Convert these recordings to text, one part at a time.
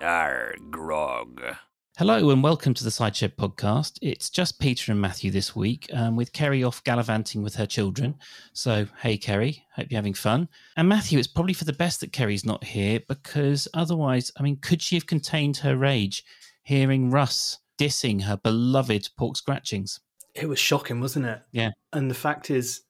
Arr, grog. Hello and welcome to the Cider Shed podcast. It's just Peter and Matthew this week, um, with Keri off gallivanting with her children. So, hey, Keri, hope you're having fun. And Matthew, it's probably for the best that Keri's not here because otherwise, I mean, could she have contained her rage hearing Russ dissing her beloved pork scratchings? It was shocking, wasn't it? Yeah. And the fact is,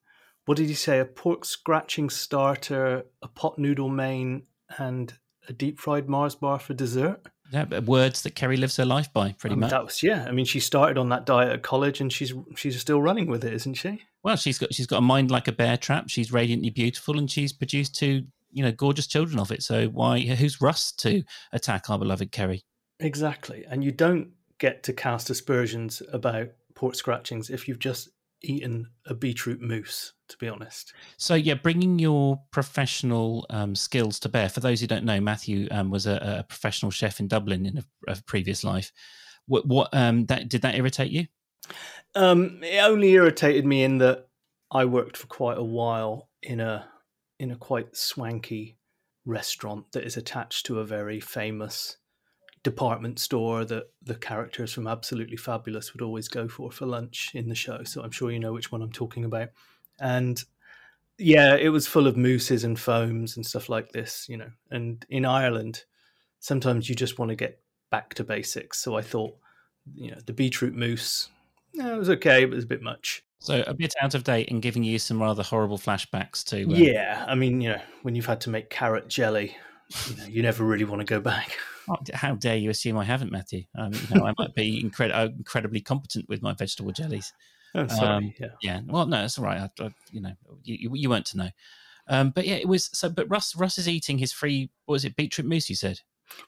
what did he say? A pork scratching starter, a pot noodle main, and a deep fried Mars bar for dessert. Yeah, words that Keri lives her life by, pretty much. That was yeah. I mean, she started on that diet at college, and she's she's still running with it, isn't she? Well, she's got she's got a mind like a bear trap. She's radiantly beautiful, and she's produced two you know gorgeous children of it. So why who's Russ to attack our beloved Keri? Exactly, and you don't get to cast aspersions about pork scratchings if you've just eaten a beetroot mousse, to be honest. So, yeah, bringing your professional um, skills to bear. For those who don't know, Matthew um, was a, a, professional chef in Dublin in a, a previous life. What, what um, that did that irritate you? Um, it only irritated me in that I worked for quite a while in a in a quite swanky restaurant that is attached to a very famous department store that the characters from Absolutely Fabulous would always go for for lunch in the show. So I'm sure you know which one I'm talking about. And yeah, it was full of mousses and foams and stuff like this, you know. And in Ireland, sometimes you just want to get back to basics. So I thought, you know, the beetroot mousse, yeah, it was okay, but it was a bit much. So a bit out of date and giving you some rather horrible flashbacks to. Uh... Yeah, I mean, you know, when you've had to make carrot jelly, you, know, you never really want to go back. How dare you assume I haven't, Matthew? Um, you know, I might be incred- uh, incredibly competent with my vegetable jellies. Oh, sorry. Um, yeah. yeah. Well, no, it's all right. I, I, you know, you, you weren't to know. Um, but yeah, it was so. But Russ, Russ is eating his free. What was it? Beetroot mousse. You said.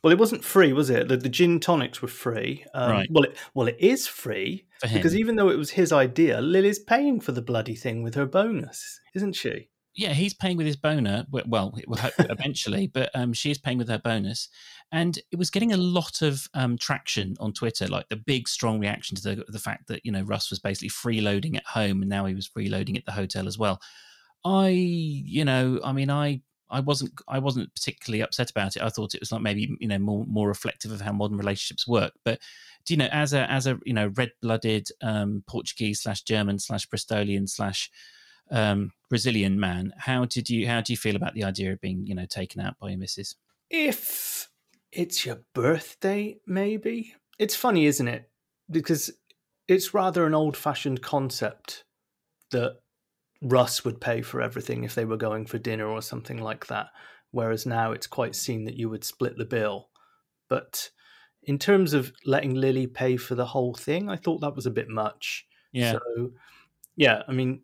Well, it wasn't free, was it? The, the gin tonics were free. Um, right. Well, it, well, it is free because even though it was his idea, Lily's paying for the bloody thing with her bonus, isn't she? Yeah, he's paying with his bonus. Well, eventually, but um, she is paying with her bonus, and it was getting a lot of um, traction on Twitter, like the big, strong reaction to the the fact that you know Russ was basically freeloading at home, and now he was freeloading at the hotel as well. I, you know, I mean, I I wasn't I wasn't particularly upset about it. I thought it was like maybe you know more more reflective of how modern relationships work. But do you know as a as a you know red blooded um, Portuguese slash German slash Bristolian slash um, Brazilian man. How did you how do you feel about the idea of being you know taken out by your missus? If it's your birthday, maybe it's funny, isn't it? Because it's rather an old fashioned concept that Russ would pay for everything if they were going for dinner or something like that. Whereas now it's quite seen that you would split the bill. But in terms of letting Lily pay for the whole thing, I thought that was a bit much. Yeah. So, yeah, I mean,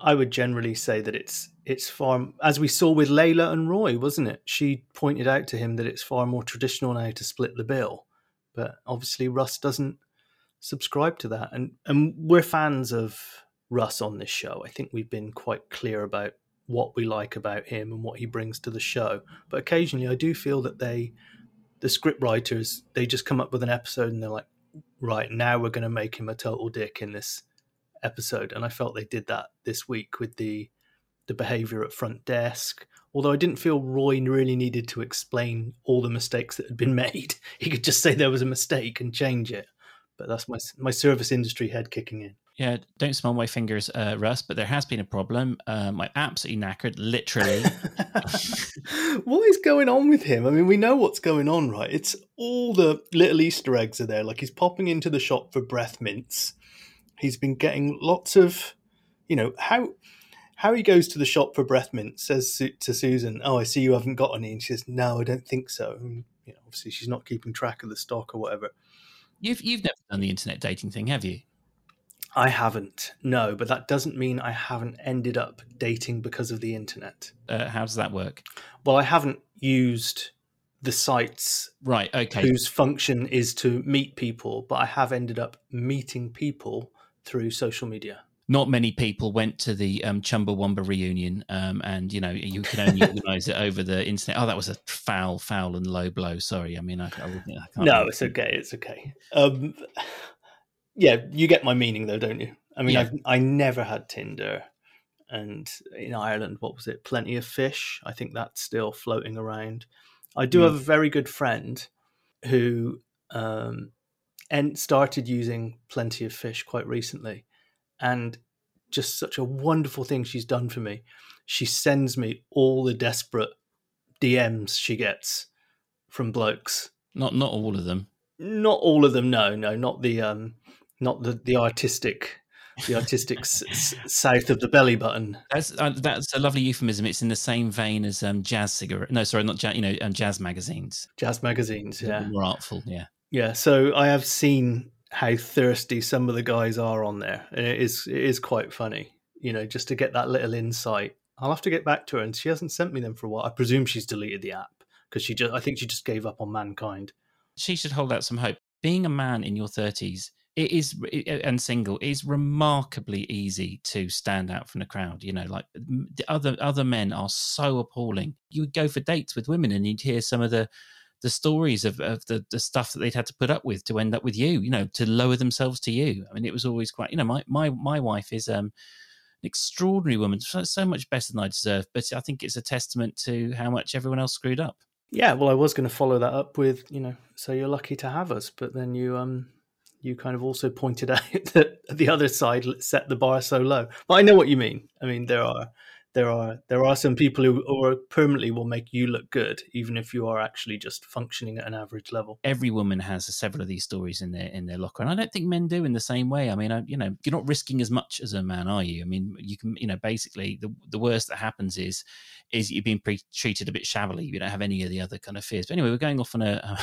I would generally say that it's it's far as we saw with Layla and Roy, wasn't it? She pointed out to him that it's far more traditional now to split the bill, but obviously Russ doesn't subscribe to that, and and we're fans of Russ on this show. I think we've been quite clear about what we like about him and what he brings to the show. But occasionally, I do feel that they, the script writers, they just come up with an episode and they're like, right now we're going to make him a total dick in this episode, and I felt they did that this week with the the behavior at front desk. Although I didn't feel Roy really needed to explain all the mistakes that had been made, he could just say there was a mistake and change it. But that's my my service industry head kicking in. Yeah, don't smell my fingers, uh, Russ. But there has been a problem. Um, I'm absolutely knackered, literally. what is going on with him? I mean, we know what's going on, right? It's all the little Easter eggs are there. Like he's popping into the shop for breath mints he's been getting lots of, you know, how how he goes to the shop for breath mint says to Susan, "Oh, I see you haven't got any," and she says, "No, I don't think so." And, you know, obviously, she's not keeping track of the stock or whatever. You've you've never done the internet dating thing, have you? I haven't, no, but that doesn't mean I haven't ended up dating because of the internet. Uh, how does that work? Well, I haven't used the sites right okay whose function is to meet people but i have ended up meeting people through social media? Not many people went to the um, Chumbawamba reunion, um, and you know you can only organise it over the internet. Oh, that was a foul, foul and low blow. Sorry, I mean I, I, I can't. No, it's okay. It's okay. Um, yeah, you get my meaning though, don't you? I mean, yeah. i I never had Tinder, and in Ireland, what was it? Plenty of fish. I think that's still floating around. I do mm. have a very good friend who um, and started using Plenty of Fish quite recently, and just such a wonderful thing she's done for me. She sends me all the desperate DMs she gets from blokes. Not not all of them. Not all of them. No, no, not the um, not the the artistic the artistic s- s- south of the belly button. That's uh, that's a lovely euphemism. It's in the same vein as um, jazz cigarette. No, sorry, not jazz. You know, um, jazz magazines. Jazz magazines, yeah, more artful. Yeah, yeah. So I have seen how thirsty some of the guys are on there, and it is it is quite funny. You know, just to get that little insight. I'll have to get back to her, and she hasn't sent me them for a while. I presume she's deleted the app because she just. I think she just gave up on mankind. She should hold out some hope. Being a man in your thirties it is and single is remarkably easy to stand out from the crowd you know like the other other men are so appalling you would go for dates with women and you'd hear some of the the stories of, of the, the stuff that they'd had to put up with to end up with you you know to lower themselves to you i mean it was always quite you know my my, my wife is um an extraordinary woman so, so much better than i deserve but i think it's a testament to how much everyone else screwed up yeah well i was going to follow that up with you know so you're lucky to have us but then you um you kind of also pointed out that the other side set the bar so low. But I know what you mean. I mean, there are there are there are some people who or permanently will make you look good, even if you are actually just functioning at an average level. Every woman has several of these stories in their in their locker, and I don't think men do in the same way. I mean, I, you know, you're not risking as much as a man, are you? I mean, you can, you know, basically the the worst that happens is is you're being pre- treated a bit shabbily. You don't have any of the other kind of fears. But anyway, we're going off on a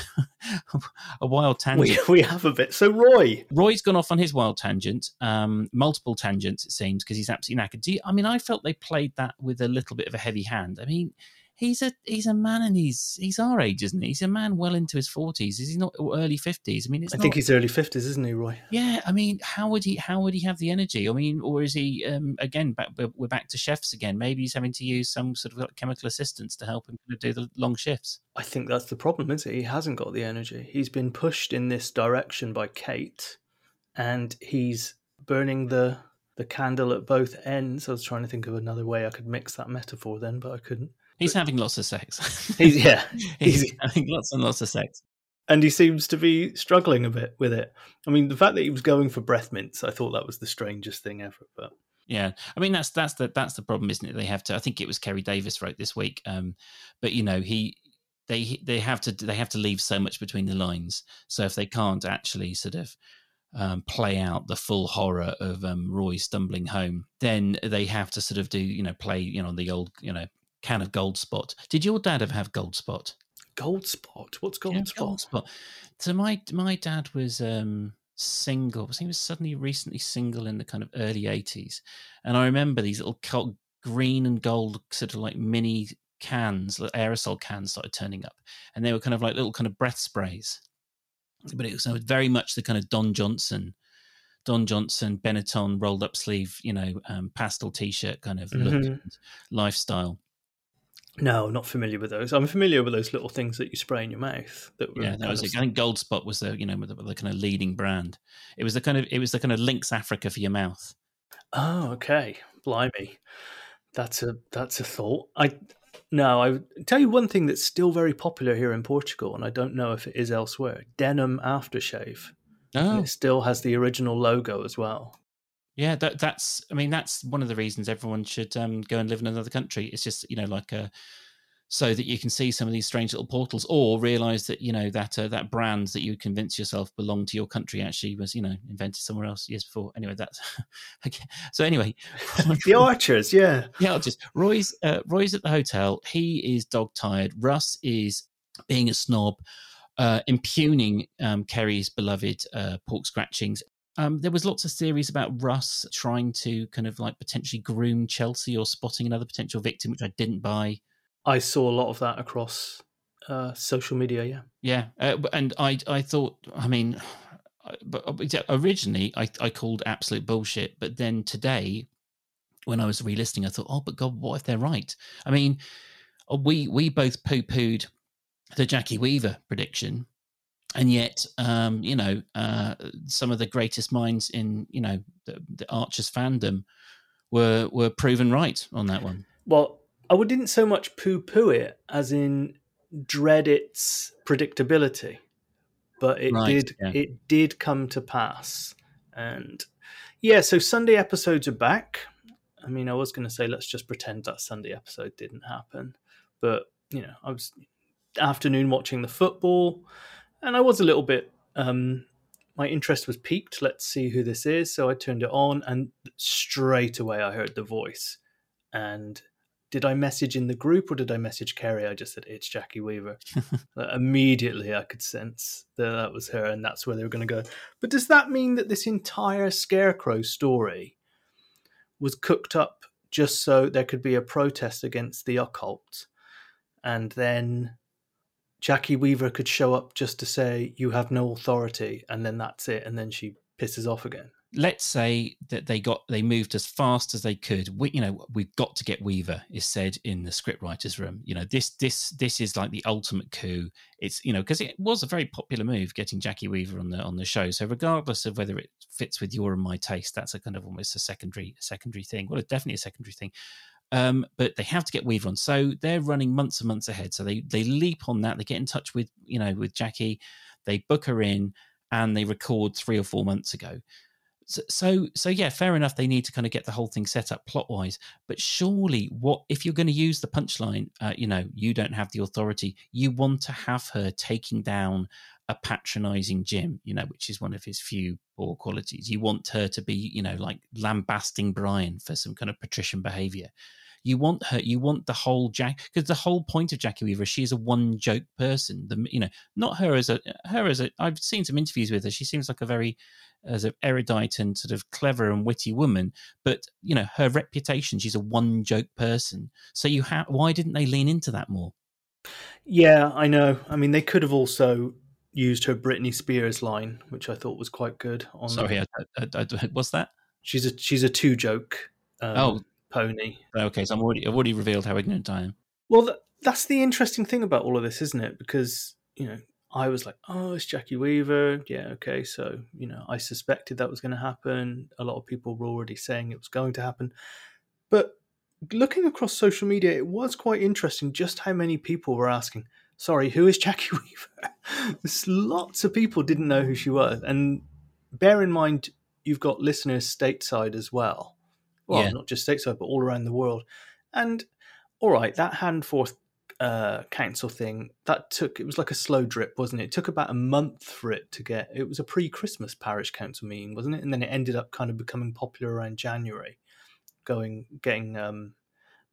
a, a wild tangent. We, we have a bit. So Roy, Roy's gone off on his wild tangent, um, multiple tangents it seems, because he's absolutely knackered. You, I mean, I felt they played that with a little bit of a heavy hand. I mean, he's a he's a man and he's he's our age, isn't he? He's a man well into his forties. Is he not early fifties? I mean, I not, think he's early fifties, isn't he, Roy? Yeah, I mean, how would he how would he have the energy? I mean, or is he um, again back, we're back to chefs again? Maybe he's having to use some sort of chemical assistance to help him do the long shifts. I think that's the problem, is it? He hasn't got the energy. He's been pushed in this direction by Kate, and he's burning the the candle at both ends. I was trying to think of another way I could mix that metaphor then, but I couldn't. He's but, having lots of sex. he's yeah, he's, he's having lots and lots of sex. And he seems to be struggling a bit with it. I mean, the fact that he was going for breath mints, I thought that was the strangest thing ever. But yeah, I mean that's that's the that's the problem, isn't it? They have to. I think it was Keri Davies wrote this week, um, but you know he they they have to they have to leave so much between the lines. So if they can't actually sort of um, play out the full horror of um, Roy stumbling home, then they have to sort of do, you know, play, you know, the old, you know, can of gold spot. Did your dad ever have gold spot? Gold spot? What's gold, yeah, spot? gold spot? So my my dad was um, single. He was suddenly recently single in the kind of early eighties, and I remember these little green and gold sort of like mini cans, aerosol cans started turning up, and they were kind of like little kind of breath sprays but it was very much the kind of Don Johnson, Don Johnson Benetton rolled up sleeve, you know, um, pastel t-shirt kind of mm-hmm. lifestyle. No, not familiar with those. I'm familiar with those little things that you spray in your mouth. That yeah, that was it. I think Gold Spot was the you know the, the, kind of leading brand. It was the kind of it was the kind of Lynx Africa for your mouth. Oh, okay, blimey, that's a that's a thought. I no, I tell you one thing that's still very popular here in Portugal, and I don't know if it is elsewhere. Denim aftershave. Oh. it still has the original logo as well. Yeah, that, that's. I mean, that's one of the reasons everyone should um, go and live in another country. It's just you know like a so that you can see some of these strange little portals, or realize that you know that uh, that brand that you convince yourself belonged to your country actually was you know invented somewhere else years before. Anyway, that's okay. So anyway, the Archers, yeah, the Archers. Roy's uh, Roy's at the hotel. He is dog tired. Russ is being a snob, uh, impugning um, Keri's beloved uh, pork scratchings. Um, there was lots of theories about Russ trying to kind of like potentially groom Chelsea or spotting another potential victim, which I didn't buy. I saw a lot of that across uh, social media. Yeah, yeah, uh, and I I thought, I mean, but originally I I called absolute bullshit, but then today, when I was re-listening, I thought, oh, but God, what if they're right? I mean, uh, we we both poo pooed the Jackie Weaver prediction. And yet, um, you know, uh, some of the greatest minds in, you know, the, the Archers fandom were were proven right on that one. Well, I didn't so much poo poo it as in dread its predictability. but it Right, did yeah. it did come to pass. And yeah, so Sunday episodes are back. I mean, I was going to say let's just pretend that Sunday episode didn't happen, but you know, I was afternoon watching the football, and I was a little bit. Um, my interest was piqued. Let's see who this is. So I turned it on, and straight away I heard the voice. And did I message in the group or did I message Keri? I just said it's Jackie Weaver. Immediately, I could sense that that was her, and that's where they were going to go. But does that mean that this entire Scarecrow story was cooked up just so there could be a protest against the occult, and then Jackie Weaver could show up just to say you have no authority, and then that's it, and then she pisses off again. let's say that they got they moved as fast as they could. We, you know we've got to get weaver is said in the script writers room. You know this this this is like the ultimate coup. It's you know because it was a very popular move getting jackie weaver on the on the show. So regardless of whether it fits with your and my taste that's a kind of almost a secondary secondary thing. Well it's definitely a secondary thing. Um, but they have to get Weaver on, so they're running months and months ahead. So they they leap on that. They get in touch with you know with Jackie, they book her in, and they record three or four months ago. So, so, so yeah, fair enough. They need to kind of get the whole thing set up plot wise. But surely, what if you're going to use the punchline? Uh, you know, you don't have the authority. You want to have her taking down a patronizing Jim. You know, which is one of his few poor qualities. You want her to be, you know, like lambasting Brian for some kind of patrician behavior. You want her. You want the whole Jack because the whole point of Jackie Weaver, is she is a one joke person. The you know, not her as a her as a. I've seen some interviews with her. She seems like a very as an erudite and sort of clever and witty woman, but you know her reputation. She's a one joke person. So you have why didn't they lean into that more? Yeah, I know. I mean, they could have also used her Britney Spears line, which I thought was quite good. On Sorry, I, I, I, what's that? she's a she's a two joke um, Oh. Pony. Okay, so I'm already I've already revealed how ignorant I am. Well, th- that's the interesting thing about all of this, isn't it? Because you know, I was like, oh, it's Jackie Weaver. Yeah, okay. So you know, I suspected that was going to happen. A lot of people were already saying it was going to happen, but looking across social media, it was quite interesting just how many people were asking. Sorry, who is Jackie Weaver? There's lots of people didn't know who she was, and bear in mind you've got listeners stateside as well. Well, Yeah. not just stateside, but all around the world. And all right, that Handforth uh, council thing that took it was like a slow drip, wasn't it? It took about a month for it to get. It was a pre-Christmas parish council meeting, wasn't it? And then it ended up kind of becoming popular around January, going getting um,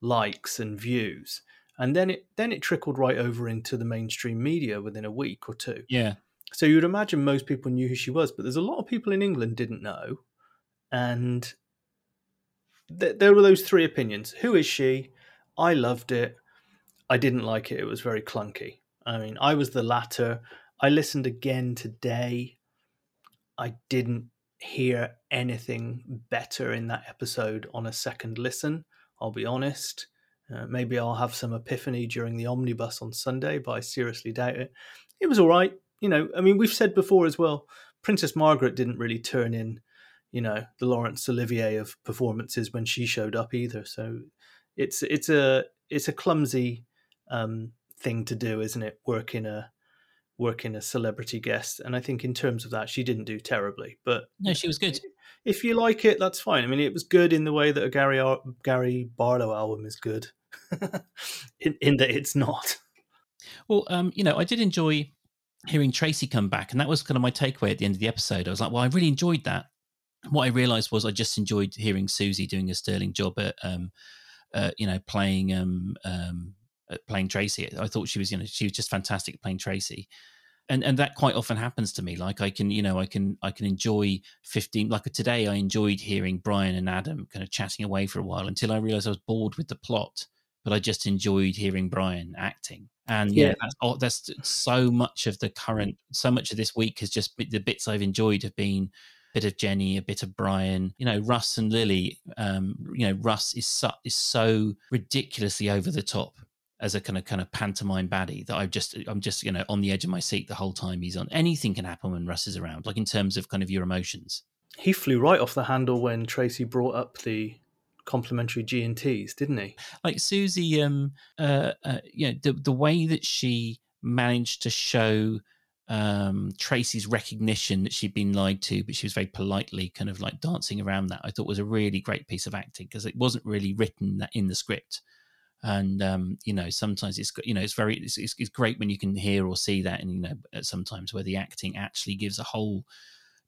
likes and views, and then it then it trickled right over into the mainstream media within a week or two. Yeah, So you'd imagine most people knew who she was, but there's a lot of people in England didn't know, and th- there were those three opinions. Who is she? I loved it. I didn't like it. It was very clunky. I mean, I was the latter. I listened again today. I didn't hear anything better in that episode on a second listen. I'll be honest. Uh, maybe I'll have some epiphany during the omnibus on Sunday, but I seriously doubt it. It was all right. You know, I mean, we've said before as well, Princess Margaret didn't really turn in, you know, the Laurence Olivier of performances when she showed up either. So it's it's a it's a clumsy um, thing to do, isn't it? Work in a work in a celebrity guest, and I think in terms of that, she didn't do terribly. But no, she was good. if you like it, that's fine. I mean, it was good in the way that a Gary Ar- Gary Barlow album is good, in, in that it's not. Well, um, you know, I did enjoy hearing Tracy come back, and that was kind of my takeaway at the end of the episode. I was like, well, I really enjoyed that. What I realised was I just enjoyed hearing Susie doing a sterling job at, um, uh, you know, playing um, um, playing Tracy. I thought she was, you know, she was just fantastic playing Tracy. And, and that quite often happens to me. Like I can, you know, I can I can enjoy fifteen. Like today, I enjoyed hearing Brian and Adam kind of chatting away for a while until I realised I was bored with the plot. But I just enjoyed hearing Brian acting. And yeah, Yeah. that's that's so much of the current, so much of this week has just been- the bits I've enjoyed have been bit of Jenny, a bit of Brian, you know, Russ and Lily. Um, you know, Russ is so, is so ridiculously over the top as a kind of kind of pantomime baddie that I've just I'm just you know on the edge of my seat the whole time he's on. Anything can happen when Russ is around, like in terms of kind of your emotions. He flew right off the handle when Tracy brought up the complimentary G and T's, didn't he? like Susie, um, uh, uh, you know, the the way that she managed to show um, Tracy's recognition that she'd been lied to, but she was very politely kind of like dancing around that. I thought was a really great piece of acting because it wasn't really written that in the script. And um, you know, sometimes it's you know it's very it's, it's, it's great when you can hear or see that, and you know, sometimes where the acting actually gives a whole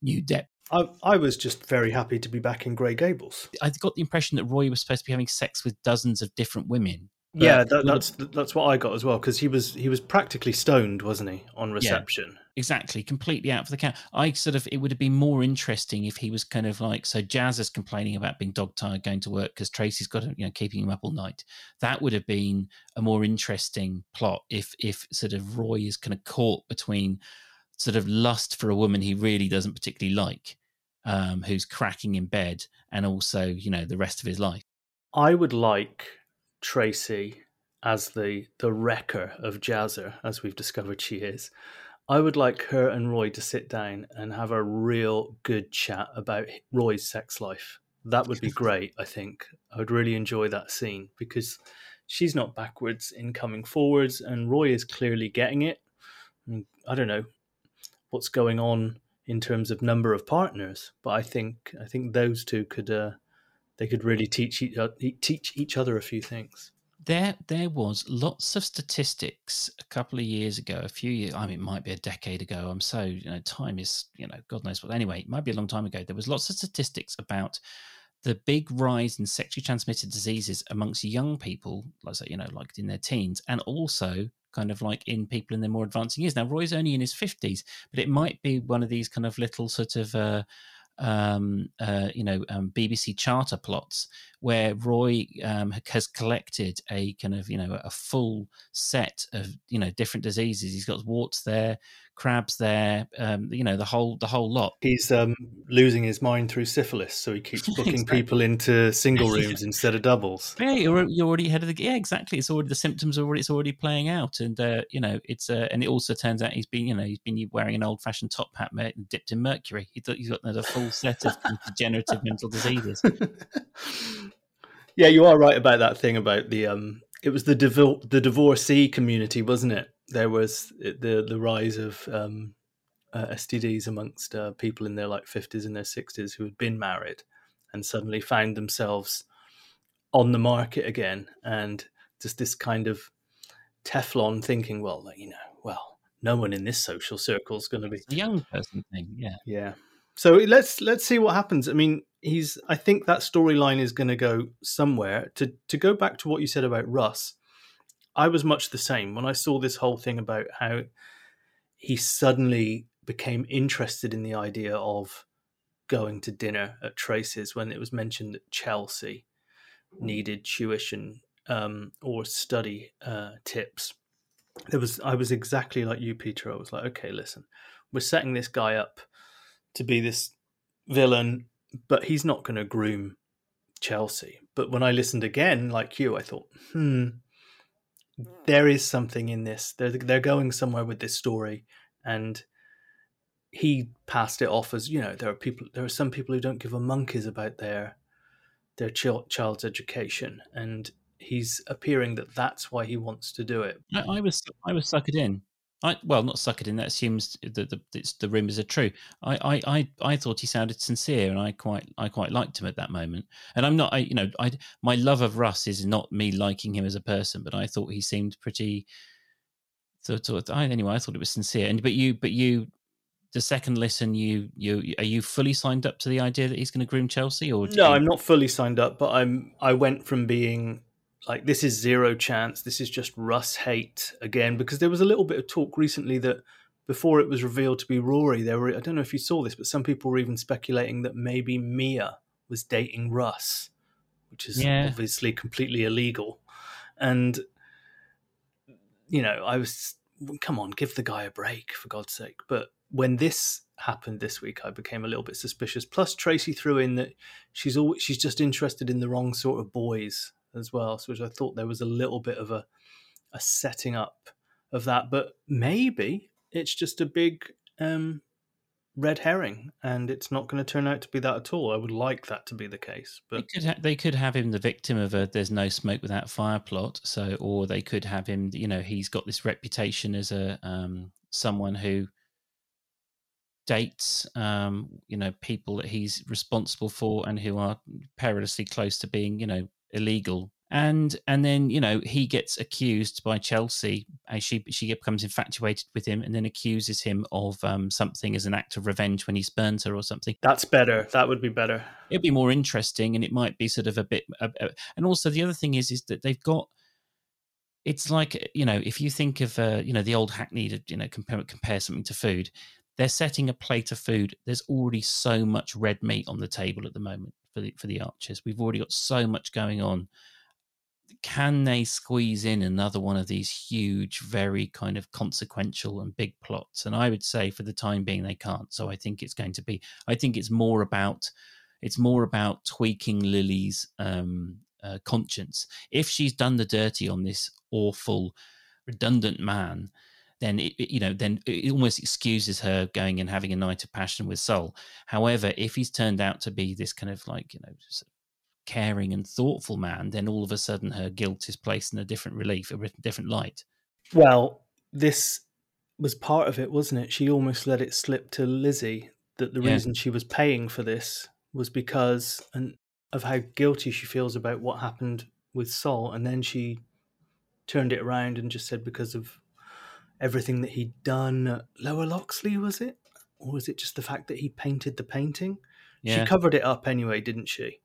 new depth. I, I was just very happy to be back in Grey Gables. I got the impression that Roy was supposed to be having sex with dozens of different women, yeah, that, that's that's what I got as well because he was he was practically stoned, wasn't he, on reception? Yeah, exactly, completely out for the count. I sort of it would have been more interesting if he was kind of like so. Jazz is complaining about being dog tired going to work because Tracy's got you know keeping him up all night. That would have been a more interesting plot if if sort of Roy is kind of caught between sort of lust for a woman he really doesn't particularly like, um, who's cracking in bed, and also you know the rest of his life. I would like Tracy as the the wrecker of Jazzer, as we've discovered she is. I would like her and Roy to sit down and have a real good chat about Roy's sex life. That would be great, I think. I would really enjoy that scene because she's not backwards in coming forwards, and Roy is clearly getting it. I, mean, I don't know what's going on in terms of number of partners, but I think I think those two could uh, they could really teach each, teach each other a few things. There, there was lots of statistics a couple of years ago, a few years. I mean, it might be a decade ago. I'm so you know, time is you know, God knows what. Anyway, it might be a long time ago. There was lots of statistics about the big rise in sexually transmitted diseases amongst young people, like you know, like in their teens, and also kind of like in people in their more advancing years. Now, Roy's only in his fifties, but it might be one of these kind of little sort of uh, um, uh, you know, um, BBC charter plots where Roy um, has collected a kind of, you know, a full set of, you know, different diseases. He's got warts there, crabs there, um, you know, the whole the whole lot. He's um, losing his mind through syphilis, so he keeps booking exactly. people into single rooms yeah. instead of doubles. Yeah, you're, you're already ahead of the yeah, exactly. It's already the symptoms are already it's already playing out, and uh, you know, it's uh, and it also turns out he's been you know he's been wearing an old fashioned top hat dipped in mercury. He thought he's got a full set of degenerative mental diseases. yeah, you are right about that thing about the um. It was the divor- the divorcee community, wasn't it? There was the the rise of um, uh, STDs amongst uh, people in their like fifties and their sixties who had been married and suddenly found themselves on the market again, and just this kind of Teflon thinking, well, like, you know, well, no one in this social circle is going to be a young person thing, yeah, yeah. So let's let's see what happens. I mean, he's. I think that storyline is going to go somewhere. To to go back to what you said about Russ, I was much the same when I saw this whole thing about how he suddenly became interested in the idea of going to dinner at Tracy's when it was mentioned that Chelsea needed tuition um, or study uh, tips. There was I was exactly like you, Peter. I was like, okay, listen, we're setting this guy up to be this villain, but he's not going to groom Chelsea. But when I listened again, like you, I thought, hmm, Hmm. there is something in this. They're they're going somewhere with this story, and he passed it off as you know there are people there are some people who don't give a monkeys about their their ch- child's education, and he's appearing that that's why he wants to do it. I, I was I was suckered in. I, well, not suck it in. That assumes that the, the rumors are true. I, I, I, I thought he sounded sincere, and I quite, I quite liked him at that moment. And I'm not, I, you know, I, my love of Russ is not me liking him as a person, but I thought he seemed pretty. So, so I, anyway, I thought it was sincere. And but you, but you, the second listen, you, you, are you fully signed up to the idea that he's going to groom Chelsea, or no? You... I'm not fully signed up, but I'm. I went from being like this is zero chance. This is just Russ hate again because there was a little bit of talk recently that before it was revealed to be Rory, there were I don't know if you saw this, but some people were even speculating that maybe Mia was dating Russ, which is yeah. obviously completely illegal. And you know, I was come on, give the guy a break for God's sake. But when this happened this week, I became a little bit suspicious. Plus, Tracy threw in that she's always she's just interested in the wrong sort of boys as well, so which I thought there was a little bit of a a setting up of that, but maybe it's just a big um, red herring, and it's not going to turn out to be that at all. I would like that to be the case, but they could, ha- they could have him the victim of a "there's no smoke without fire" plot. So, or they could have him, you know, he's got this reputation as a um, someone who dates, um, you know, people that he's responsible for and who are perilously close to being, you know, illegal. And and then you know he gets accused by Chelsea as she she becomes infatuated with him and then accuses him of um, something as an act of revenge when he spurns her or something. That's better. That would be better. It'd be more interesting, and it might be sort of a bit. Uh, uh, and also the other thing is is that they've got it's like you know if you think of uh, you know the old hackneyed you know compare compare something to food they're setting a plate of food there's already so much red meat on the table at the moment for the for the archers. We've already got so much going on. Can they squeeze in another one of these huge very kind of consequential and big plots? And i would say for the time being they can't. So i think it's going to be i think it's more about it's more about tweaking lily's um, uh, conscience. If she's done the dirty on this awful, redundant man, then it, you know, then it almost excuses her going and having a night of passion with Sol. However, if he's turned out to be this kind of like you know, caring and thoughtful man, then all of a sudden her guilt is placed in a different relief, a different light. Well, this was part of it, wasn't it? She almost let it slip to Lizzie that the yeah. reason she was paying for this was because, and of how guilty she feels about what happened with Sol, and then she turned it around and just said because of everything that he'd done. Lower Loxley was it, or was it just the fact that he painted the painting? Yeah. She covered it up anyway, didn't she?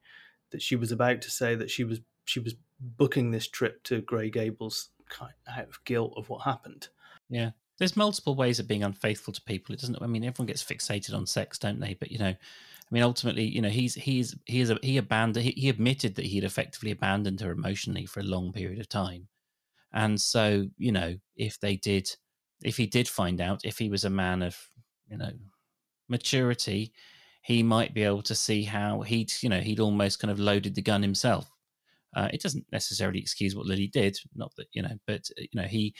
That she was about to say that she was she was booking this trip to Grey Gables out of guilt of what happened. Yeah, there's multiple ways of being unfaithful to people. It doesn't. I mean, everyone gets fixated on sex, don't they? But you know, I mean, ultimately, you know, he's he's he's a, he abandoned he, he admitted that he'd effectively abandoned her emotionally for a long period of time, and so you know, if they did, if he did find out, if he was a man of you know maturity, he might be able to see how he'd you know he'd almost kind of loaded the gun himself. Uh, it doesn't necessarily excuse what Lily did, not that you know, but uh, you know he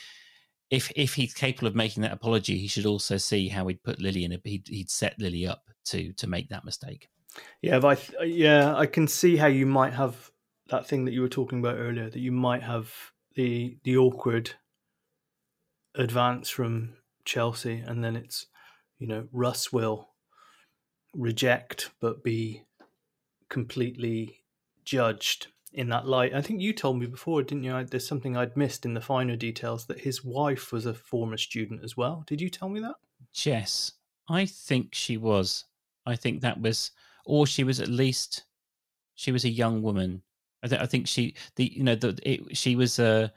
if if he's capable of making that apology, he should also see how he'd put Lily in a he'd, he'd set Lily up to to make that mistake. Yeah, I, yeah, I can see how you might have that thing that you were talking about earlier. That you might have the the awkward advance from Chelsea, and then it's you know Russ will reject but be completely judged in that light. I think you told me before, didn't you? There's something I'd missed in the finer details that his wife was a former student as well. Did you tell me that? Yes, I think she was. I think that was, or she was at least, she was a young woman. I, th- I think she, the you know, the it, she was a.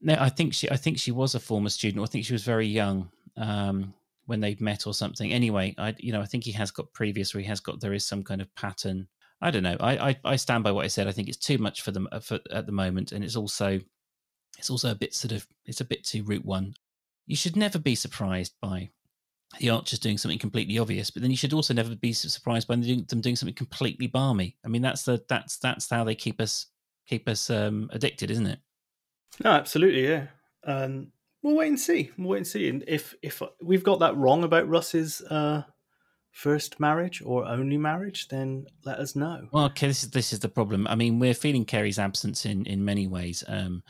No, I think she, I think she was a former student. I think she was very young um, when they met or something. Anyway, I, you know, I think he has got previous, or he has got. There is some kind of pattern. I don't know. I, I, I stand by what I said. I think it's too much for them uh, for, at the moment, and it's also, it's also a bit sort of, it's a bit too root one. You should never be surprised by the Archers doing something completely obvious, but then you should also never be surprised by them doing something completely balmy. I mean, that's the that's that's how they keep us keep us um, addicted, isn't it? No, absolutely, yeah. Um, we'll wait and see. We'll wait and see. And if if we've got that wrong about Russ's uh, first marriage or only marriage, then let us know. Well, okay, this is this is the problem. I mean, we're feeling Keri's absence in in many ways, um,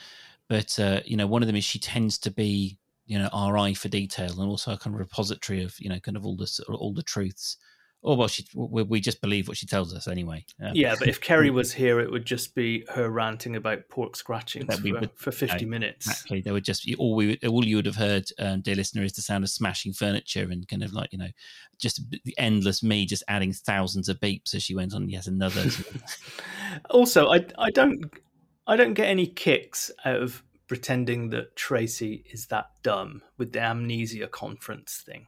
but uh, you know, one of them is she tends to be you know our eye for detail and also a kind of repository of you know kind of all the all the truths. Or well she we just believe what she tells us anyway. Um, yeah but if keri was here it would just be her ranting about pork scratchings for, would, for 50 minutes. exactly. They would just all we all you would have heard um, dear listener is the sound of smashing furniture and kind of like you know just the endless me just adding thousands of beeps as she went on yet another also i i don't i don't get any kicks out of pretending that Tracy is that dumb with the amnesia conference thing.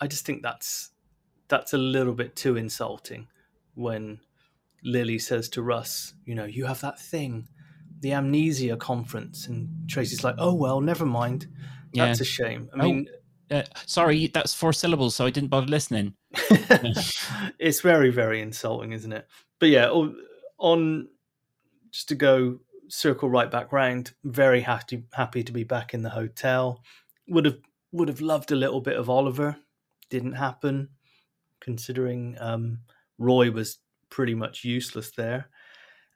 I just think that's that's a little bit too insulting when Lily says to Russ, you know, you have that thing, the amnesia conference, and Tracy's like, oh well, never mind. That's yeah. a shame. I oh, mean, uh, sorry, that's four syllables, so I didn't bother listening. it's very, very insulting, isn't it? But yeah, on just to go circle right back round. Very happy happy to be back in the hotel. Would have would have loved a little bit of Oliver. Didn't happen, considering um, Roy was pretty much useless there.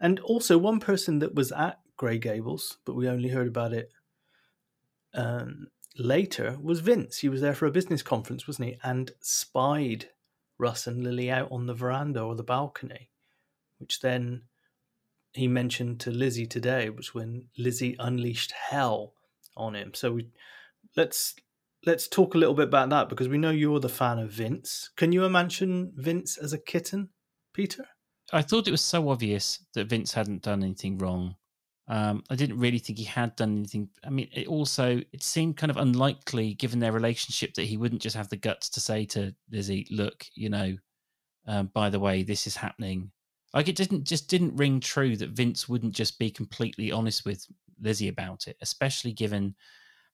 And also one person that was at Grey Gables, but we only heard about it um, later was Vince. He was there for a business conference, wasn't he? And spied Russ and Lily out on the veranda or the balcony, which then he mentioned to Lizzie today, was when Lizzie unleashed hell on him. So we let's let's talk a little bit about that because we know you're the fan of Vince. Can you imagine Vince as a kitten, Peter? I thought it was so obvious that Vince hadn't done anything wrong. Um, I didn't really think he had done anything. I mean, it also it seemed kind of unlikely, given their relationship, that he wouldn't just have the guts to say to Lizzie, "Look, you know, um, by the way, this is happening." Like it didn't just didn't ring true that Vince wouldn't just be completely honest with Lizzie about it, especially given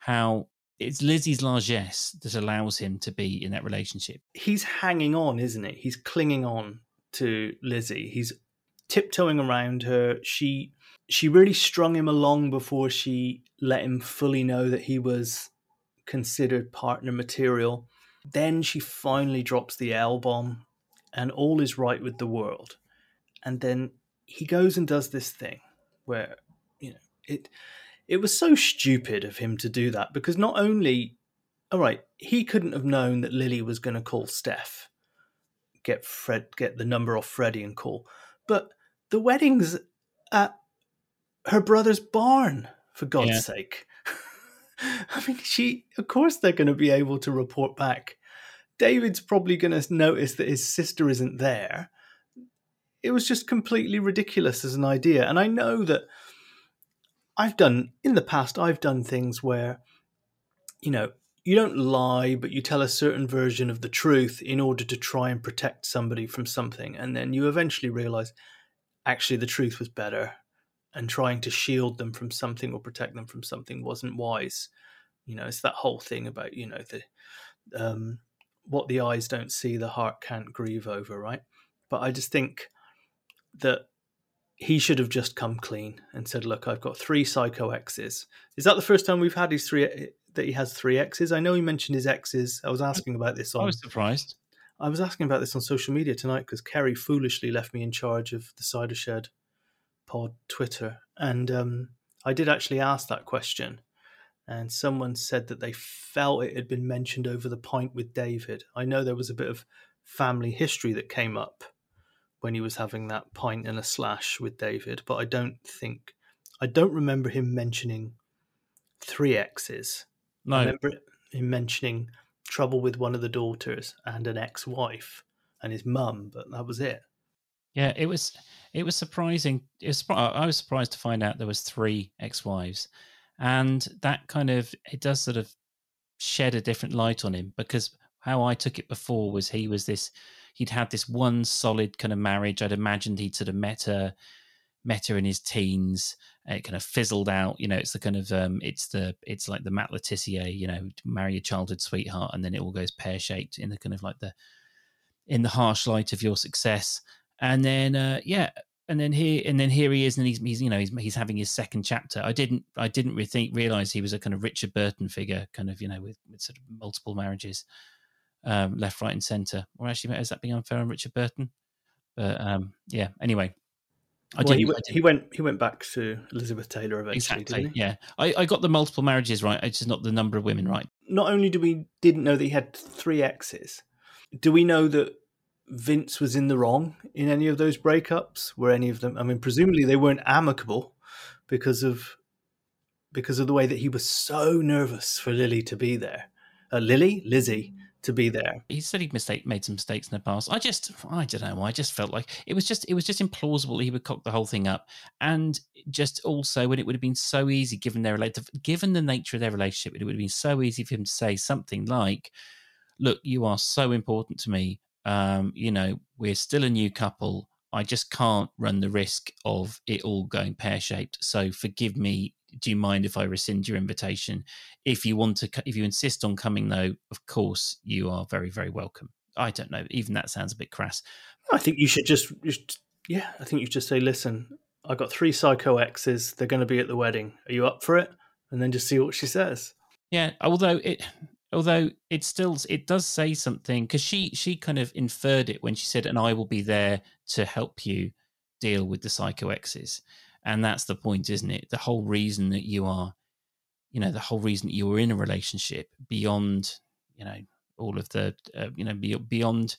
how it's Lizzie's largesse that allows him to be in that relationship. He's hanging on, isn't it? He's clinging on to Lizzie. He's tiptoeing around her. She she really strung him along before she let him fully know that he was considered partner material. Then she finally drops the L bomb, and all is right with the world. And then he goes and does this thing where, you know, it it was so stupid of him to do that because not only, all right, he couldn't have known that Lily was going to call Steph, get Fred, get the number off Freddie and call, but the wedding's at her brother's barn, for God's yeah. sake. I mean, she, of course, they're going to be able to report back. David's probably going to notice that his sister isn't there. It was just completely ridiculous as an idea. And I know that I've done, in the past, I've done things where, you know, you don't lie, but you tell a certain version of the truth in order to try and protect somebody from something. And then you eventually realize, actually, the truth was better and trying to shield them from something or protect them from something wasn't wise. You know, it's that whole thing about you know the um, what the eyes don't see, the heart can't grieve over, right? But I just think that he should have just come clean and said, "Look, I've got three psycho exes." Is that the first time we've had his three that he has three exes? I know he mentioned his exes. I was asking about this. On, I was surprised. I was asking about this on social media tonight because Keri foolishly left me in charge of the cider shed pod Twitter, and um, I did actually ask that question, and someone said that they felt it had been mentioned over the pint with David. I know there was a bit of family history that came up when he was having that pint and a slash with David, but I don't think I don't remember him mentioning three exes. No. I remember him mentioning trouble with one of the daughters and an ex-wife and his mum, but that was it. Yeah, it was it was surprising. It was, I was surprised to find out there was three ex-wives, and that kind of it does sort of shed a different light on him because how I took it before was he was this he'd had this one solid kind of marriage. I'd imagined he'd sort of met her met her in his teens. It kind of fizzled out. You know, it's the kind of um, it's the it's like the Matt Le Tissier. You know, marry your childhood sweetheart, and then it all goes pear shaped in the kind of like the in the harsh light of your success and then uh, yeah, and then here and then here he is, and he's, he's you know he's he's having his second chapter. I didn't I didn't really think, realize he was a kind of Richard Burton figure, kind of you know with, with sort of multiple marriages, um, left, right, and centre. Or actually, is that being unfair on Richard Burton? But um, yeah. Anyway, I well, he, went, he went. He went back to Elizabeth Taylor eventually. Exactly. Yeah, I, I got the multiple marriages right. It's just not the number of women right. Not only do we didn't know that he had three exes, do we know that Vince was in the wrong in any of those breakups? Were any of them? I mean, presumably they weren't amicable because of because of the way that he was so nervous for Lily to be there. Uh, Lily, Lizzie to be there. He said he'd mistake made some mistakes in the past. I just I don't know. I just felt like it was just it was just implausible he would cock the whole thing up. And just also when it would have been so easy given their relative given the nature of their relationship, it would have been so easy for him to say something like, Look, you are so important to me um, you know, we're still a new couple. I just can't run the risk of it all going pear shaped. So forgive me. Do you mind if I rescind your invitation? If you want to, if you insist on coming, though, of course you are very, very welcome. I don't know. Even that sounds a bit crass. I think you should just, just yeah. I think you should just say, listen, I got three psycho exes. They're going to be at the wedding. Are you up for it? And then just see what she says. Yeah. Although it, although it still it does say something because she she kind of inferred it when she said and i will be there to help you deal with the psycho exes and that's the point isn't it? The whole reason that you are you know the whole reason you are in a relationship beyond you know all of the uh, you know beyond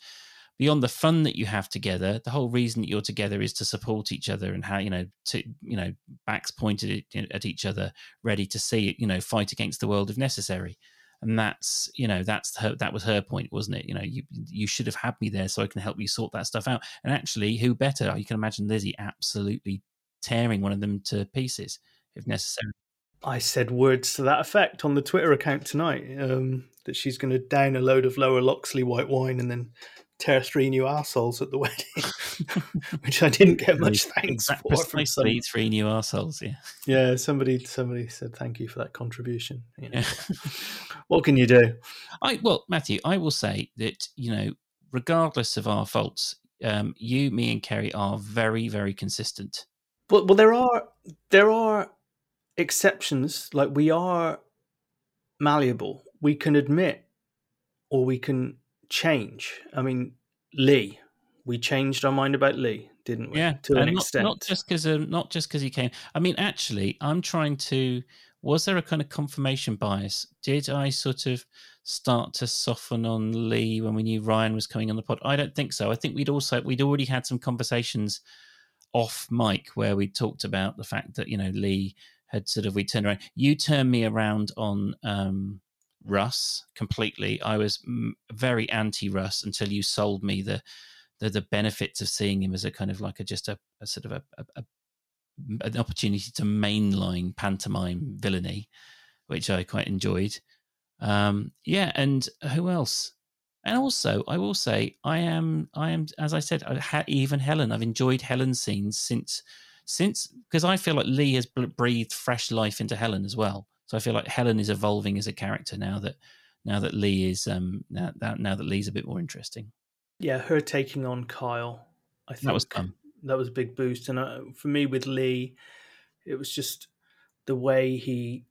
beyond the fun that you have together the whole reason that you're together is to support each other and how you know to you know backs pointed at each other ready to see you know fight against the world if necessary. And that's you know that's her that was her point wasn't it? You know you you should have had me there so i can help you sort that stuff out. And actually who better? You can imagine lizzie absolutely tearing one of them to pieces if necessary i said words to that effect on the twitter account tonight um, that she's going to down a load of lower loxley white wine and then tear three new assholes at the wedding, which I didn't get much thanks for. Precisely three new assholes. Yeah, yeah. Somebody, somebody said thank you for that contribution. You know, what can you do? I well, Matthew, I will say that you know, regardless of our faults, um, you, me, and Keri are very, very consistent. But well, there are there are exceptions. Like we are malleable. We can admit, or we can change. I mean, Lee, we changed our mind about Lee, didn't we? Yeah, to an not, extent. Not just because, um, not just because he came. I mean, actually, I'm trying to. Was there a kind of confirmation bias? Did I sort of start to soften on Lee when we knew Ryan was coming on the pod? I don't think so. I think we'd also we'd already had some conversations off mic where we talked about the fact that you know Lee had sort of we turned around. You turned me around on um, Russ completely. I was very anti Russ until you sold me the, the, the benefits of seeing him as a kind of like a just a, a sort of a, a, a, an opportunity to mainline pantomime villainy, which I quite enjoyed. Um, yeah, and who else? And also, I will say, I am, I am, as I said, I even Helen. I've enjoyed Helen's scenes since, since because I feel like Lee has breathed fresh life into Helen as well. So I feel like Helen is evolving as a character now that now that Lee is um now that now that Lee's a bit more interesting. Yeah, her taking on Kyle, I think that was fun. That was a big boost, and uh, for me with Lee, it was just the way he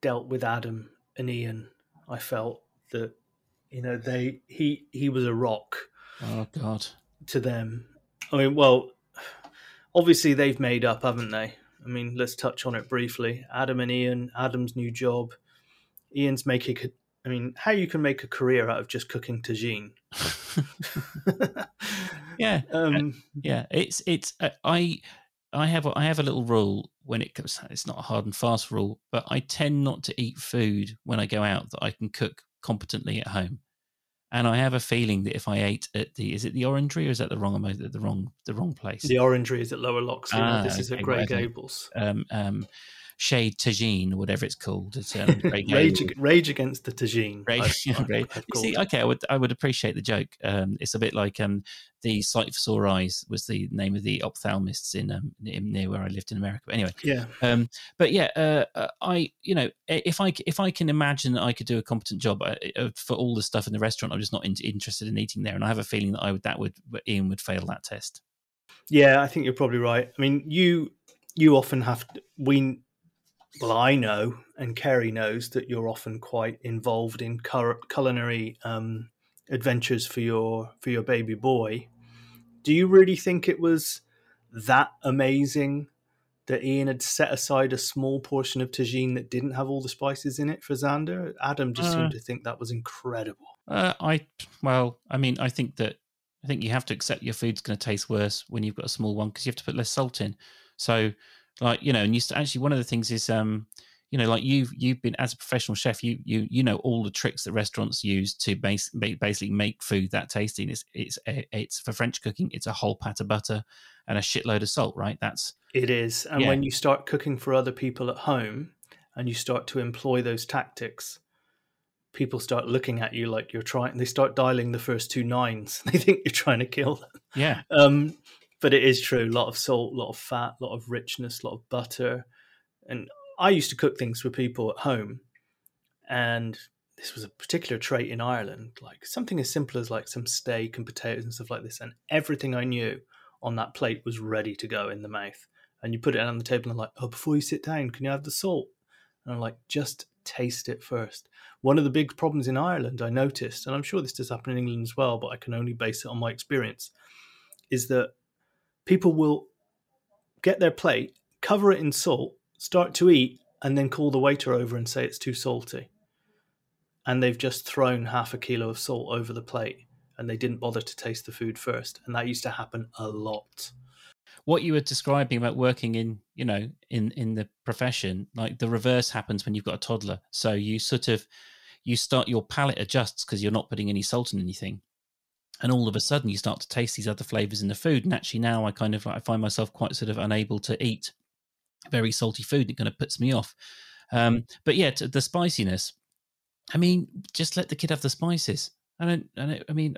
dealt with Adam and Ian. I felt that you know they he he was a rock. Oh God, to them. I mean, well, obviously they've made up, haven't they? I mean, let's touch on it briefly. Adam and Ian, Adam's new job. Ian's making, I mean, how you can make a career out of just cooking tagine. yeah, um, yeah. It's it's uh, I I have I have a little rule when it comes. It's not a hard and fast rule, but I tend not to eat food when I go out that I can cook competently at home. And I have a feeling that if I ate at the is it the Orangery or is that the wrong the wrong the wrong place? The Orangery is at Lower Loxley. Ah, this okay, is at Grey Gables. Um, um, Shade Tagine, whatever it's called. It's, um, Rage, Rage, Against the Tagine. Rage, I, see, okay, I would I would appreciate the joke. Um, it's a bit like um, the Sight for Sore Eyes was the name of the ophthalmists in, um, in near where I lived in America. But anyway, yeah. Um, but yeah, uh, uh, I you know if I if I can imagine that I could do a competent job uh, uh, for all the stuff in the restaurant, I'm just not in, interested in eating there, and I have a feeling that I would that would Ian would fail that test. Yeah, I think you're probably right. I mean, you you often have to, we well, I know, and Keri knows that you're often quite involved in culinary um, adventures for your for your baby boy. Do you really think it was that amazing that Ian had set aside a small portion of tagine that didn't have all the spices in it for Xander? Adam just uh, seemed to think that was incredible. Uh, I well, I mean, I think that I think you have to accept your food's going to taste worse when you've got a small one because you have to put less salt in. So like you know and you actually one of the things is um you know like you've you've been as a professional chef you you you know all the tricks that restaurants use to base, basically make food that tasty and it's it's it's for french cooking it's a whole pat of butter and a shitload of salt right? That's it is and yeah. when you start cooking for other people at home and you start to employ those tactics people start looking at you like you're trying they start dialing the first two nines they think you're trying to kill them. Yeah. Um but it is true. A lot of salt, a lot of fat, a lot of richness, a lot of butter. And I used to cook things for people at home, and this was a particular trait in Ireland, like something as simple as like some steak and potatoes and stuff like this, and everything I knew on that plate was ready to go in the mouth. And you put it on the table and like, oh, before you sit down, can you have the salt? And I'm like, just taste it first. One of the big problems in Ireland I noticed, and I'm sure this does happen in England as well, but I can only base it on my experience, is that people will get their plate, cover it in salt, start to eat, and then call the waiter over and say it's too salty. And they've just thrown half a kilo of salt over the plate and they didn't bother to taste the food first. And that used to happen a lot. What you were describing about working in, you know, in in the profession, like the reverse happens when you've got a toddler. So you sort of you start your palate adjusts because you're not putting any salt in anything and all of a sudden you start to taste these other flavors in the food and actually now i kind of i find myself quite sort of unable to eat very salty food it kind of puts me off um, but yeah the spiciness i mean just let the kid have the spices I don't, I, don't, I mean,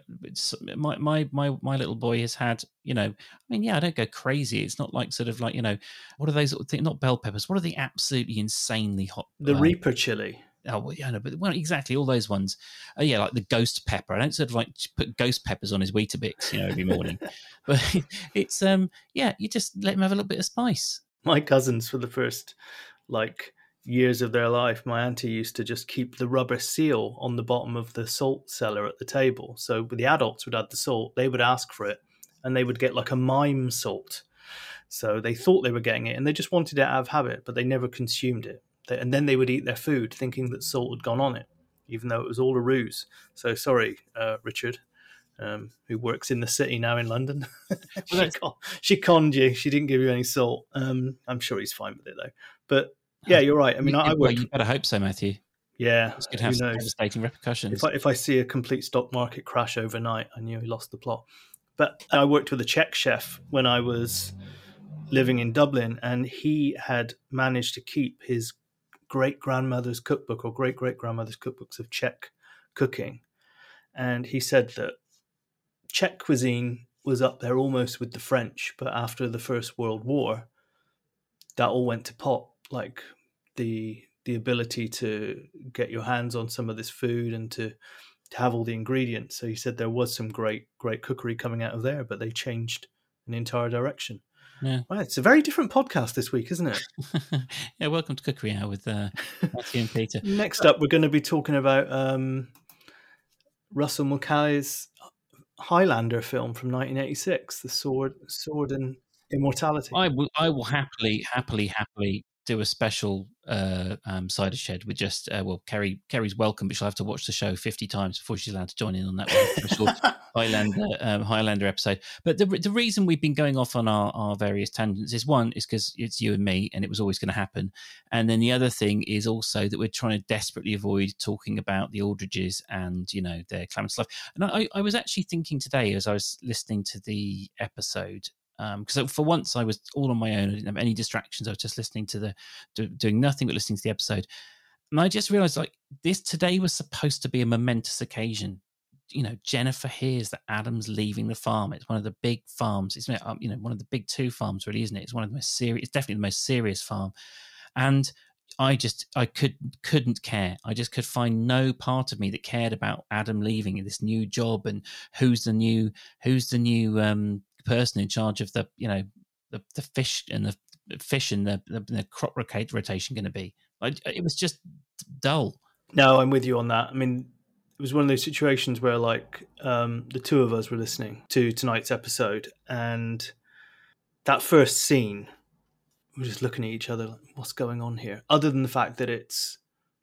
my, my, my, my little boy has had, you know, I mean, yeah, I don't go crazy. It's not like sort of like, you know, what are those, not bell peppers? What are the absolutely insanely hot? The uh, Reaper chili. Oh well, yeah, no, but well, exactly all those ones. Uh, yeah, like the ghost pepper. I don't sort of like put ghost peppers on his Weetabix, you know, every morning. but it's um, yeah, you just let him have a little bit of spice. My cousins, for the first like years of their life, my auntie used to just keep the rubber seal on the bottom of the salt cellar at the table. So the adults would add the salt, they would ask for it, and they would get like a mime salt. So they thought they were getting it, and they just wanted it out of habit, but they never consumed it and then they would eat their food thinking that salt had gone on it, even though it was all a ruse. So sorry, uh, Richard, um, who works in the city now in London. she, con- she, conned you. She didn't give you any salt. Um, I'm sure he's fine with it though. But yeah, you're right. I mean, I, I work. Well, you better hope so, Matthew. Yeah, it's going to have devastating repercussions. If I, if I see a complete stock market crash overnight, I knew he lost the plot. But I worked with a Czech chef when I was living in Dublin, and he had managed to keep his great grandmother's cookbook or great great grandmother's cookbooks of Czech cooking. And he said that Czech cuisine was up there almost with the French, but after the First World War, that all went to pot. Like the the ability to get your hands on some of this food and to to have all the ingredients. So he said there was some great great cookery coming out of there, but they changed an entire direction. Yeah. It's a very different podcast this week, isn't it? yeah, welcome to Cookery Hour with uh, Matthew and Peter. Next up, we're going to be talking about um, Russell Mulcahy's Highlander film from 1986, The Sword, Sword and Immortality. I will, I will happily, happily, happily do a special uh, um, cider shed with just uh, well, Keri Keri's welcome, but she'll have to watch the show fifty times before she's allowed to join in on that special Highlander um, Highlander episode. But the the reason we've been going off on our, our various tangents is one is because it's you and me, and it was always going to happen. And then the other thing is also that we're trying to desperately avoid talking about the Aldridges and you know their calamitous life. And I, I was actually thinking today as I was listening to the episode because um, for once I was all on my own. I didn't have any distractions. I was just listening to the do, doing nothing but listening to the episode, and I just realized like this today was supposed to be a momentous occasion. You know, Jennifer hears that Adam's leaving the farm. It's one of the big farms. It's um, you know one of the big two farms, really, isn't it? It's one of the most serious. It's definitely the most serious farm, and I just I could couldn't care. I just could find no part of me that cared about Adam leaving this new job and who's the new who's the new um, person in charge of the you know the, the fish and the fish and the, the, the crop rotation going to be? Like, it was just dull. No, I'm with you on that. I mean, it was one of those situations where like um, the two of us were listening to tonight's episode, and that first scene, we're just looking at each other like, what's going on here? Other than the fact that it's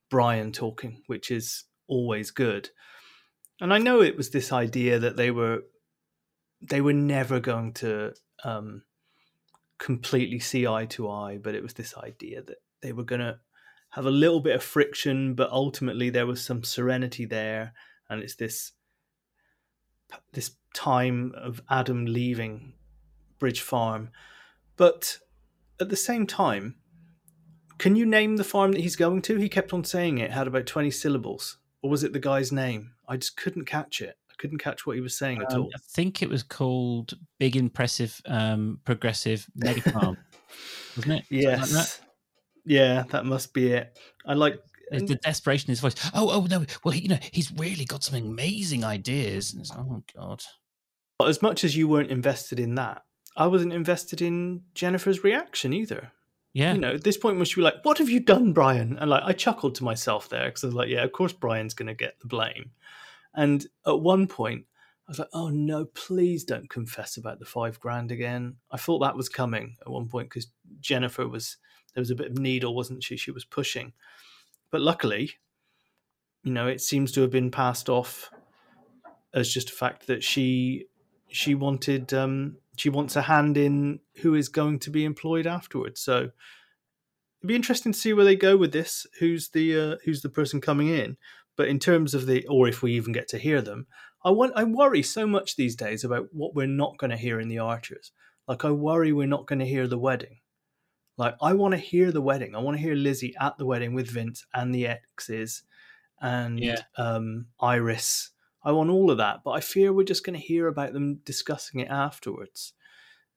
Brian talking, which is always good. And I know it was this idea that they were they were never going to um, completely see eye to eye, but it was this idea that they were going to have a little bit of friction, but ultimately there was some serenity there, and it's this this time of Adam leaving Bridge Farm, but at the same time, can you name the farm that he's going to? He kept on saying it had about twenty syllables, or was it the guy's name? I just couldn't catch it couldn't catch what he was saying at um, all. I think it was called Big Impressive um, Progressive Farm, wasn't it? Yes. Like that? Yeah, that must be it. I like the desperation in his voice. Oh, oh no! Well, you know, he's really got some amazing ideas. oh God! As much as you weren't invested in that, I wasn't invested in Jennifer's reaction either. Yeah. You know, at this point, must be like, "What have you done, Brian?" And like, I chuckled to myself there because I was like, "Yeah, of course, Brian's going to get the blame." And at one point, I was like, oh no, please don't confess about the five grand again. I thought that was coming at one point because Jennifer was there was a bit of needle, wasn't she? She was pushing, but luckily, you know, it seems to have been passed off as just a fact that she she wanted um, she wants a hand in who is going to be employed afterwards. So it'd be interesting to see where they go with this. Who's the uh, who's the person coming in? But in terms of the, or if we even get to hear them, I want I worry so much these days about what we're not going to hear in the Archers. Like I worry we're not going to hear the wedding. Like I want to hear the wedding. I want to hear Lizzie at the wedding with Vince and the exes and Yeah. um, Iris. I want all of that, but I fear we're just going to hear about them discussing it afterwards.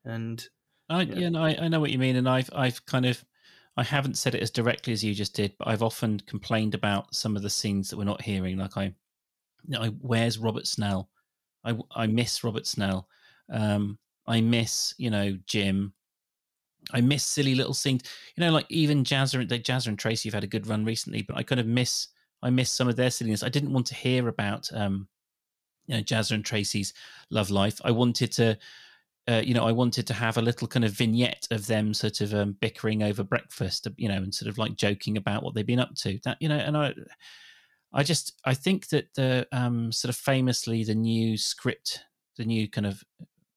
And I, Yeah. yeah, no, I, I know what you mean, and I've I've kind of I haven't said it as directly as you just did, but I've often complained about some of the scenes that we're not hearing. Like I, you know, I where's Robert Snell? I I miss Robert Snell. Um, I miss you know Jim. I miss silly little scenes. You know, like even Jazzer and Jazzer and Tracy have had a good run recently, but I kind of miss I miss some of their silliness. I didn't want to hear about um, you know Jazzer and Tracy's love life. I wanted to uh, you know, I wanted to have a little kind of vignette of them sort of um, bickering over breakfast, you know, and sort of like joking about what they've been up to. That you know, and I, I just I think that the um, sort of famously the new script, the new kind of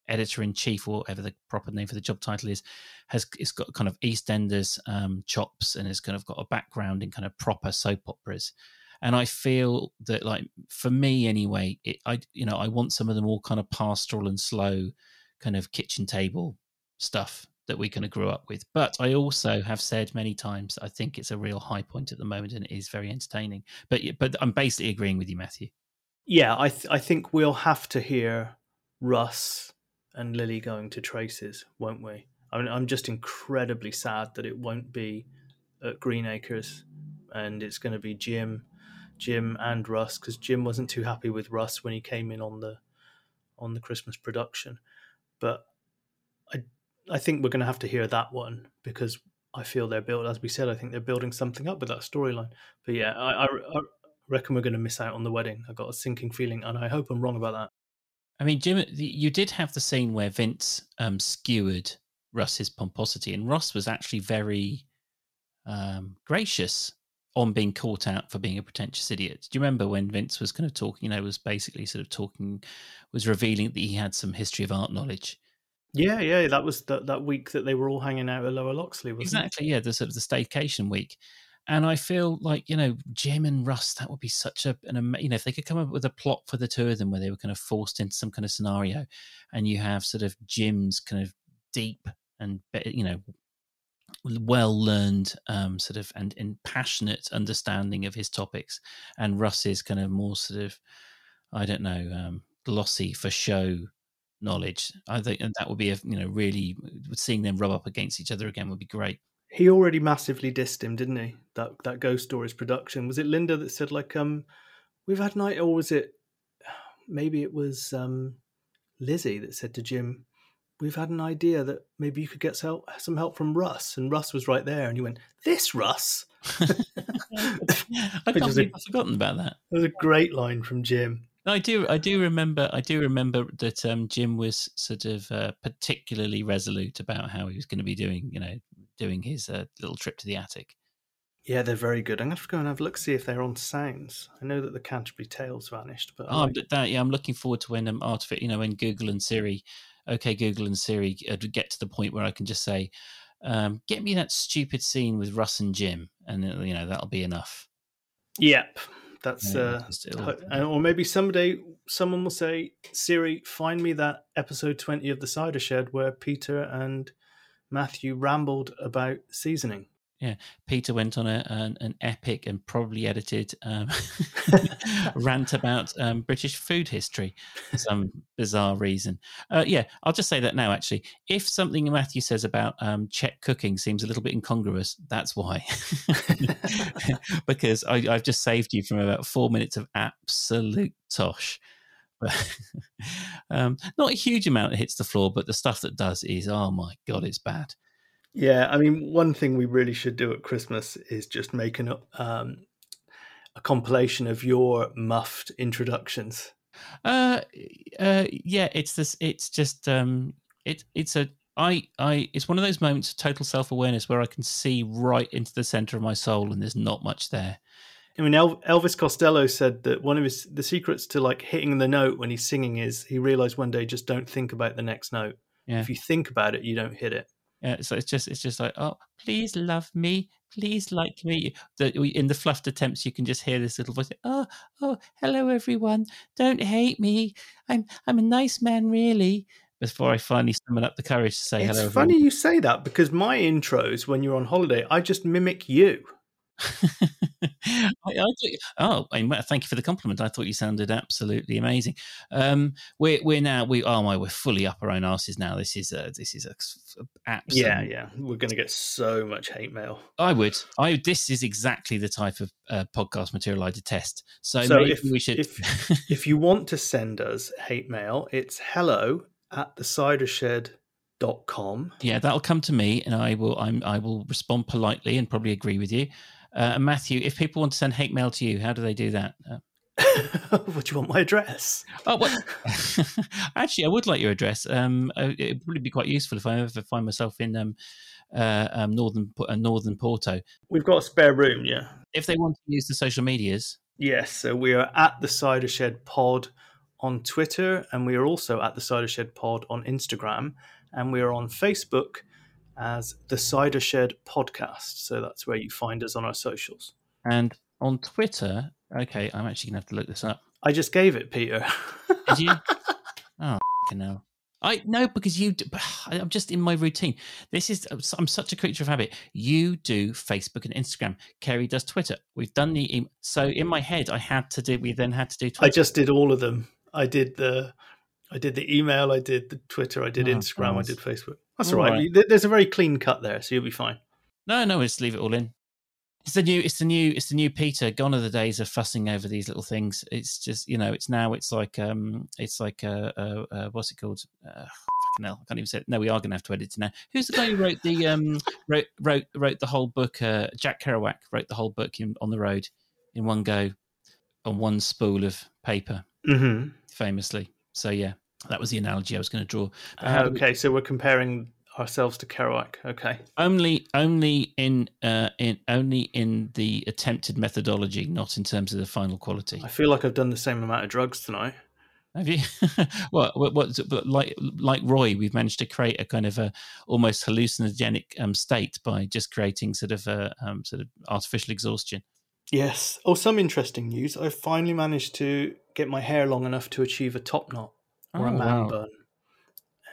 editor in chief or whatever the proper name for the job title is, has it's got kind of EastEnders um, chops and has kind of got a background in kind of proper soap operas. And I feel that, like for me anyway, it, I you know I want some of them all kind of pastoral and slow kind of kitchen table stuff that we kind of grew up with. But I also have said many times I think it's a real high point at the moment and it is very entertaining. But but I'm basically agreeing with you, Matthew. yeah, I th- I think we'll have to hear Russ and Lily going to Traces, won't we? I mean, I'm just incredibly sad that it won't be at Greenacres, and it's going to be Jim, Jim and Russ because Jim wasn't too happy with Russ when he came in on the on the Christmas production. But I I think we're going to have to hear that one because I feel they're built, as we said, I think they're building something up with that storyline. But yeah, I, I, I reckon we're going to miss out on the wedding. I got a sinking feeling, and I hope I'm wrong about that. I mean, Jim, you did have the scene where Vince um, skewered Russ's pomposity, and Russ was actually very um, gracious on being caught out for being a pretentious idiot. Do you remember when Vince was kind of talking? You know, was basically sort of talking, was revealing that he had some history of art knowledge. Yeah, yeah, that was that that week that they were all hanging out at Lower Loxley, wasn't Exactly, yeah, the sort of the staycation week. And I feel like you know Jim and Russ, that would be such a an you know if they could come up with a plot for the two of them where they were kind of forced into some kind of scenario, and you have sort of Jim's kind of deep and you know well learned um, sort of and, and passionate understanding of his topics, and Russ's kind of more sort of I don't know um, glossy for show knowledge. I think and that would be a you know really seeing them rub up against each other again would be great. He already massively dissed him, didn't he? That that Ghost Stories production was it Linda that said like um we've had night or was it maybe it was um Lizzie that said to Jim we've had an idea that maybe you could get some help, from Russ and Russ was right there and he went this Russ I can't believe I've forgotten about that. that was a great line from Jim I do, I do remember, I do remember that um, Jim was sort of uh, particularly resolute about how he was going to be doing, you know, doing his uh, little trip to the attic. yeah they're very good I'm going to have to go and have a look see if they're on sounds I know that the Canterbury Tales vanished but I Oh, like- but that, yeah, I'm looking forward to when um, artific, you know, when Google and Siri, okay, Google and Siri uh, get to the point where I can just say, um, get me that stupid scene with Russ and Jim, and uh, you know that'll be enough. Yep, that's uh, just it'll- ho- and- or maybe someday someone will say, "Siri, find me that episode twenty of the Cider Shed where Peter and Matthew rambled about seasoning." Peter went on a, an, an epic and probably edited um, rant about um, British food history for some bizarre reason. Uh, yeah, I'll just say that now. Actually, if something Matthew says about um, Czech cooking seems a little bit incongruous, that's why. because I, I've just saved you from about four minutes of absolute tosh. Um, not a huge amount that hits the floor, but the stuff that does is, oh my god, it's bad. Yeah, I mean, one thing we really should do at Christmas is just make an, um, a compilation of your muffed introductions. Uh, uh, yeah, it's this. It's just um, it it's a I, I, it's one of those moments of total self awareness where I can see right into the center of my soul, and there's not much there. I mean, Elvis Costello said that one of his the secrets to like hitting the note when he's singing is he realized one day just don't think about the next note. Yeah. If you think about it, you don't hit it. Yeah, so it's just, it's just like, oh, please love me, please like me. The, in the fluffed attempts, you can just hear this little voice. Oh, oh, hello everyone. Don't hate me. I'm, I'm a nice man, really before I finally summon up the courage to say it's hello. It's funny you say that because my intros when you're on holiday, I just mimic you. I, I thought, oh, thank you for the compliment. I thought you sounded absolutely amazing. Um, we're we're now we oh my we're fully up our own asses now. This is a this is a absolute, yeah yeah. We're going to get so much hate mail. I would. I this is exactly the type of uh, podcast material I detest. So, so if, we should. If, if you want to send us hate mail, it's hello at the cidershed.com. Yeah, that'll come to me, and I will. I'm. I will respond politely and probably agree with you. Uh, Matthew, if people want to send hate mail to you, how do they do that? Uh, do you want my address? Oh, what? Actually, I would like your address. Um, uh, it would probably be quite useful if I ever find myself in um, uh, um, northern uh, northern Porto. We've got a spare room, yeah. If they want to use the social medias, yes. So we are at the Cider Shed Pod on Twitter, and we are also at the Cider Shed Pod on Instagram, and we are on Facebook as the Cider Shed Podcast. So that's where you find us on our socials. And on Twitter, okay, I'm actually gonna have to look this up. I just gave it, Peter. Did you? oh, no. I no because you. Do, I'm just in my routine. This is I'm such a creature of habit. You do Facebook and Instagram. Keri does Twitter. We've done the so in my head I had to do. We then had to do. Twitter. I just did all of them. I did the I did the email, I did the Twitter, I did oh, Instagram, nice. I did Facebook. That's all, all right. right. There's a very clean cut there, so you'll be fine. No, no, just leave it all in. It's the new, it's the new, it's the new Peter. Gone are the days of fussing over these little things. It's just, you know, it's now, it's like, um, it's like, uh, uh, uh what's it called? Uh, fucking hell, I can't even say. It. No, we are going to have to edit it now. Who's the guy who wrote the, um, wrote, wrote, wrote the whole book? Uh, Jack Kerouac wrote the whole book in, on the road in one go, on one spool of paper, mm-hmm. famously. So yeah, that was the analogy I was going to draw. Uh, okay, we... so we're comparing ourselves to Kerouac. Okay. Only, only in, uh, in, only in the attempted methodology, not in terms of the final quality. I feel like I've done the same amount of drugs tonight. Have you? well, what, what, like like Roy, we've managed to create a kind of a almost hallucinogenic um, state by just creating sort of a um, sort of artificial exhaustion. Yes. Oh, some interesting news. I finally managed to get my hair long enough to achieve a top knot or oh, a man wow. bun,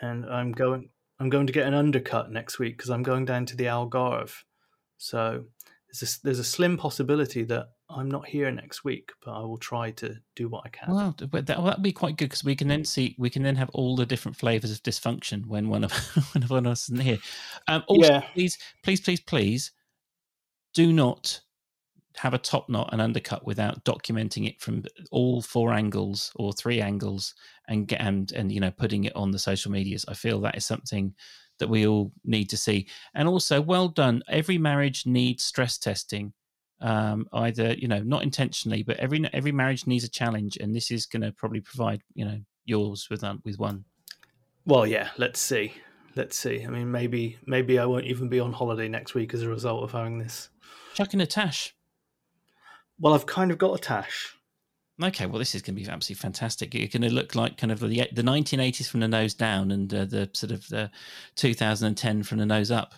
and I'm going. I'm going to get an undercut next week because I'm going down to the Algarve. So there's a, there's a slim possibility that I'm not here next week, but I will try to do what I can. Well, but that will be quite good because we can then see we can then have all the different flavors of dysfunction when one of when one of us isn't here. Um, also, yeah. please, please, please, please, do not have a top knot and undercut without documenting it from all four angles or three angles and get and and you know putting it on the social medias. I feel that is something that we all need to see. And also well done. Every marriage needs stress testing um, either you know not intentionally but every every marriage needs a challenge and this is going to probably provide you know yours with um, with one. Well yeah let's see. Let's see. I mean maybe maybe i won't even be on holiday next week as a result of having this. Chucking a tash well, I've kind of got a tash. Okay, well, this is going to be absolutely fantastic. It's going to look like kind of the the 1980s from the nose down and uh, the sort of the 2010 from the nose up.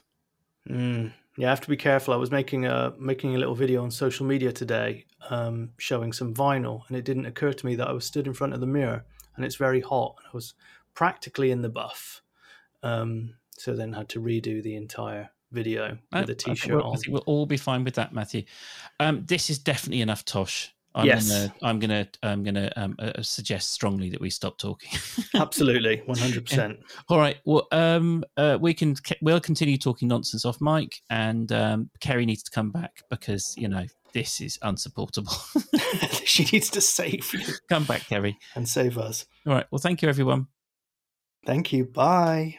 Mm, yeah, I have to be careful. I was making a making a little video on social media today, um, showing some vinyl, and it didn't occur to me that I was stood in front of the mirror and it's very hot. and I was practically in the buff, um, so then had to redo the entire video with a t-shirt we'll, on. I think we'll all be fine with that, Matthew. Um, this is definitely enough, Tosh. I'm yes. gonna, I'm gonna, I'm gonna um, uh, suggest strongly that we stop talking. Absolutely, one hundred percent. All right. Well, um, uh, we can we'll continue talking nonsense off mic, and um, Keri needs to come back because you know this is unsupportable. she needs to save you. Come back, Keri, and save us. All right. Well, thank you, everyone. Thank you. Bye.